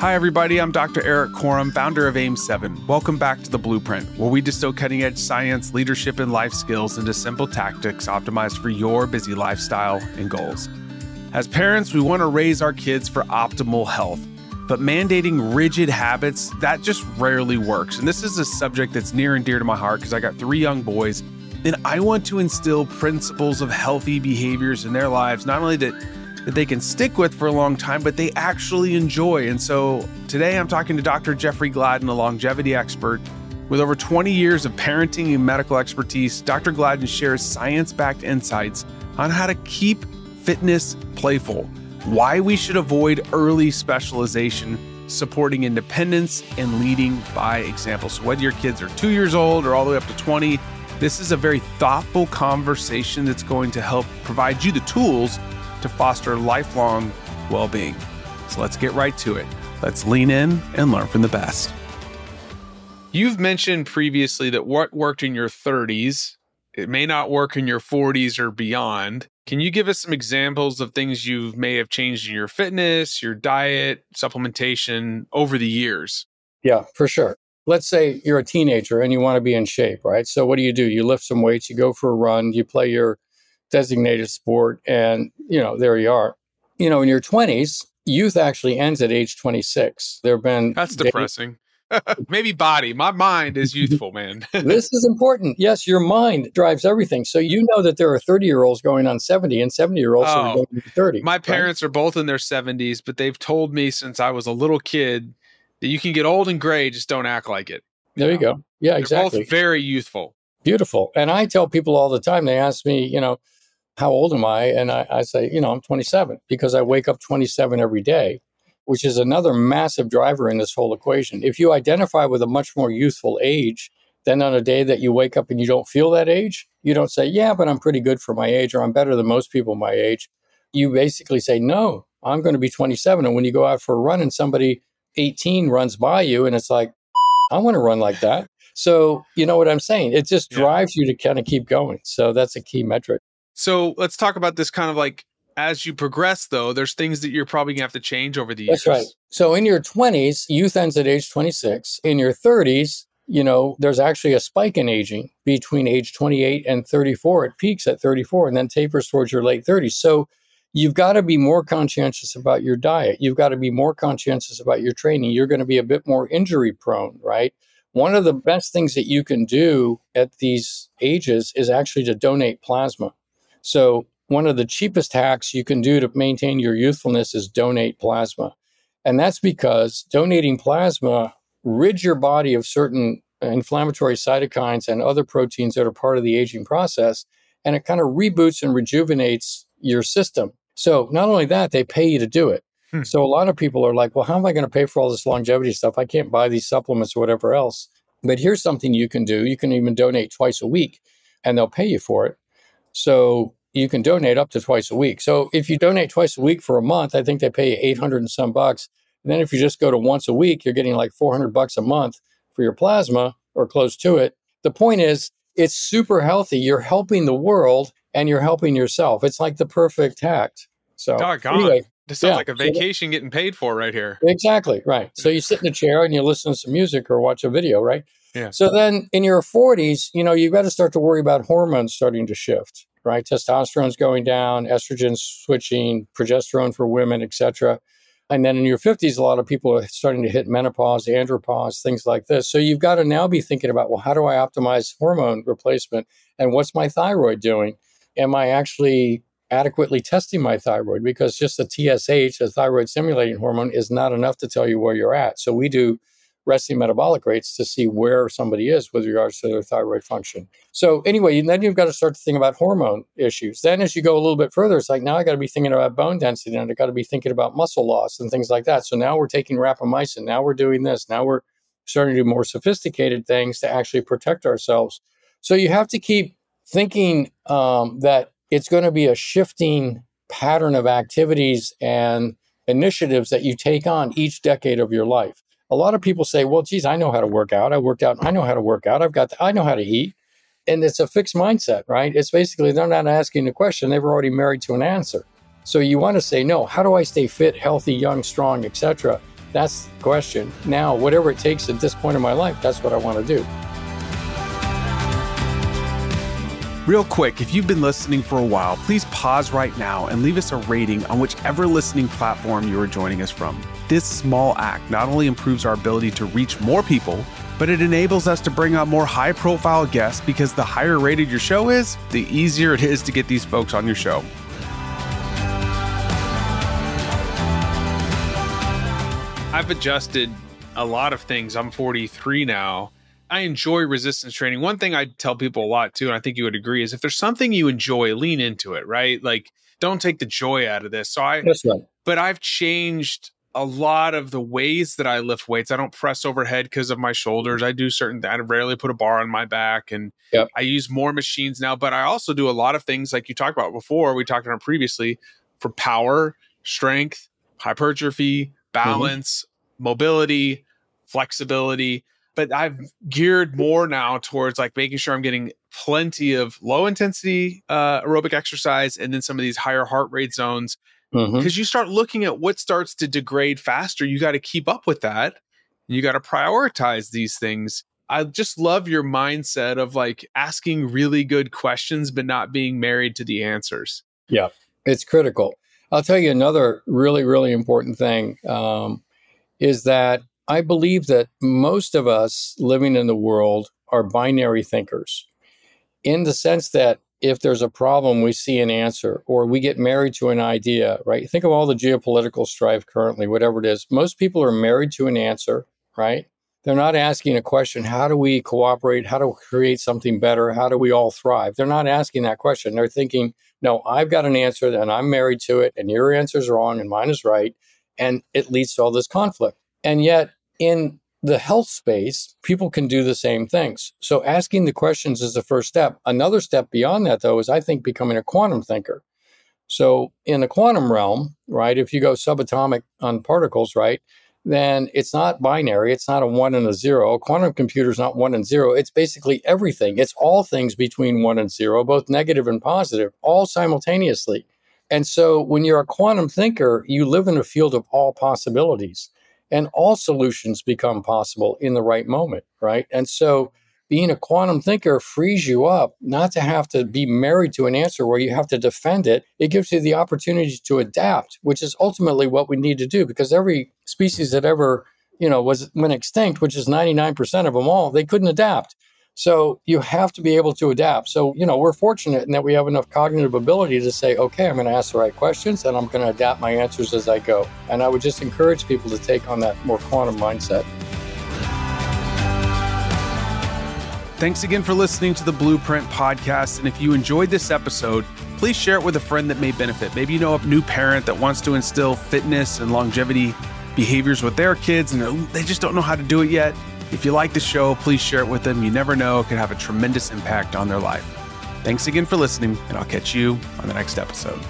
Hi, everybody. I'm Dr. Erik Korem, founder of AIM7. Welcome back to The Blueprint, where we distill cutting edge science, leadership, and life skills into simple tactics optimized for your busy lifestyle and goals. As parents, we want to raise our kids for optimal health, but mandating rigid habits, that just rarely works. And this is a subject that's near and dear to my heart because I got three young boys, and I want to instill principles of healthy behaviors in their lives, not only that that they can stick with for a long time, but they actually enjoy. And so today I'm talking to Dr. Jeffrey Gladden, a longevity expert. With over 20 years of parenting and medical expertise, Dr. Gladden shares science backed insights on how to keep fitness playful, why we should avoid early specialization, supporting independence, and leading by example. So, whether your kids are two years old or all the way up to 20, this is a very thoughtful conversation that's going to help provide you the tools to foster lifelong well being. So let's get right to it. Let's lean in and learn from the best. You've mentioned previously that what worked in your 30s, it may not work in your 40s or beyond. Can you give us some examples of things you may have changed in your fitness, your diet, supplementation over the years? Yeah, for sure. Let's say you're a teenager and you want to be in shape, right? So, what do you do? You lift some weights, you go for a run, you play your designated sport. And, you know, there you are. You know, in your 20s, youth actually ends at age 26. There have been. That's depressing. Maybe body. My mind is youthful, man. this is important. Yes, your mind drives everything. So you know that there are 30 year olds going on 70 and 70 year olds oh, going 30. My parents right? are both in their 70s, but they've told me since I was a little kid that you can get old and gray, just don't act like it. There you, know? you go. Yeah, They're exactly. Both very youthful. Beautiful. And I tell people all the time, they ask me, you know, how old am I? And I, I say, you know, I'm 27 because I wake up 27 every day, which is another massive driver in this whole equation. If you identify with a much more youthful age, then on a day that you wake up and you don't feel that age, you don't say, yeah, but I'm pretty good for my age or I'm better than most people my age. You basically say, no, I'm going to be 27. And when you go out for a run and somebody 18 runs by you and it's like, I want to run like that. So, you know what I'm saying? It just drives you to kind of keep going. So, that's a key metric. So let's talk about this kind of like as you progress, though, there's things that you're probably gonna have to change over the years. That's right. So in your 20s, youth ends at age 26. In your 30s, you know, there's actually a spike in aging between age 28 and 34. It peaks at 34 and then tapers towards your late 30s. So you've got to be more conscientious about your diet. You've got to be more conscientious about your training. You're going to be a bit more injury prone, right? One of the best things that you can do at these ages is actually to donate plasma. So, one of the cheapest hacks you can do to maintain your youthfulness is donate plasma. And that's because donating plasma rids your body of certain inflammatory cytokines and other proteins that are part of the aging process. And it kind of reboots and rejuvenates your system. So, not only that, they pay you to do it. Hmm. So, a lot of people are like, well, how am I going to pay for all this longevity stuff? I can't buy these supplements or whatever else. But here's something you can do you can even donate twice a week and they'll pay you for it. So you can donate up to twice a week. So if you donate twice a week for a month, I think they pay you 800 and some bucks. And then if you just go to once a week, you're getting like 400 bucks a month for your plasma or close to it. The point is, it's super healthy. You're helping the world and you're helping yourself. It's like the perfect act. So, Doggone. anyway, this sounds yeah. like a vacation getting paid for right here. Exactly. Right. So you sit in a chair and you listen to some music or watch a video, right? So then in your 40s, you know, you've got to start to worry about hormones starting to shift right? Testosterone's going down, estrogen switching, progesterone for women, etc. And then in your 50s, a lot of people are starting to hit menopause, andropause, things like this. So you've got to now be thinking about, well, how do I optimize hormone replacement? And what's my thyroid doing? Am I actually adequately testing my thyroid? Because just the TSH, the thyroid stimulating hormone, is not enough to tell you where you're at. So we do resting metabolic rates to see where somebody is with regards to their thyroid function. So anyway, then you've got to start to think about hormone issues. Then as you go a little bit further, it's like now I got to be thinking about bone density and I got to be thinking about muscle loss and things like that. So now we're taking rapamycin. Now we're doing this. Now we're starting to do more sophisticated things to actually protect ourselves. So you have to keep thinking um, that it's going to be a shifting pattern of activities and initiatives that you take on each decade of your life a lot of people say, well, geez, I know how to work out. I worked out. I know how to work out. I've got, the, I know how to eat. And it's a fixed mindset, right? It's basically they're not asking the question. They've already married to an answer. So you want to say, no, how do I stay fit, healthy, young, strong, etc.? That's the question. Now, whatever it takes at this point in my life, that's what I want to do. Real quick, if you've been listening for a while, please pause right now and leave us a rating on whichever listening platform you are joining us from. This small act not only improves our ability to reach more people, but it enables us to bring on more high profile guests because the higher rated your show is, the easier it is to get these folks on your show. I've adjusted a lot of things. I'm 43 now. I enjoy resistance training. One thing I tell people a lot too, and I think you would agree, is if there's something you enjoy, lean into it, right? Like, don't take the joy out of this. So I, That's right. but I've changed a lot of the ways that I lift weights. I don't press overhead because of my shoulders. I do certain, I rarely put a bar on my back and Yep. I use more machines now, but I also do a lot of things like you talked about before, we talked about previously for power, strength, hypertrophy, balance, mobility, flexibility. But I've geared more now towards like making sure I'm getting plenty of low intensity uh, aerobic exercise and then some of these higher heart rate zones Because you start looking at what starts to degrade faster. You got to keep up with that. You got to prioritize these things. I just love your mindset of like asking really good questions, but not being married to the answers. Yeah, it's critical. I'll tell you another really, really important thing um, is that I believe that most of us living in the world are binary thinkers in the sense that if there's a problem, we see an answer or we get married to an idea, right? Think of all the geopolitical strife currently, whatever it is. Most people are married to an answer, right? They're not asking a question, how do we cooperate? How do we create something better? How do we all thrive? They're not asking that question. They're thinking, no, I've got an answer and I'm married to it, and your answer is wrong and mine is right. And it leads to all this conflict. And yet, in the health space, people can do the same things. So, asking the questions is the first step. Another step beyond that, though, is I think becoming a quantum thinker. So, in the quantum realm, right, if you go subatomic on particles, right, then it's not binary. It's not a one and a zero. A quantum computer is not one and zero. It's basically everything. It's all things between one and zero, both negative and positive, all simultaneously. And so when you're a quantum thinker, you live in a field of all possibilities and all solutions become possible in the right moment, right? And so being a quantum thinker frees you up not to have to be married to an answer where you have to defend it. It gives you the opportunity to adapt, which is ultimately what we need to do because every species that ever, you know, was went extinct, which is 99% of them all, they couldn't adapt. So you have to be able to adapt. So, you know, we're fortunate in that we have enough cognitive ability to say, okay, I'm going to ask the right questions and I'm going to adapt my answers as I go. And I would just encourage people to take on that more quantum mindset. Thanks again for listening to the Blueprint podcast. And if you enjoyed this episode, please share it with a friend that may benefit. Maybe you know a new parent that wants to instill fitness and longevity behaviors with their kids and oh, they just don't know how to do it yet. If you like the show, please share it with them. You never know, it could have a tremendous impact on their life. Thanks again for listening, and I'll catch you on the next episode.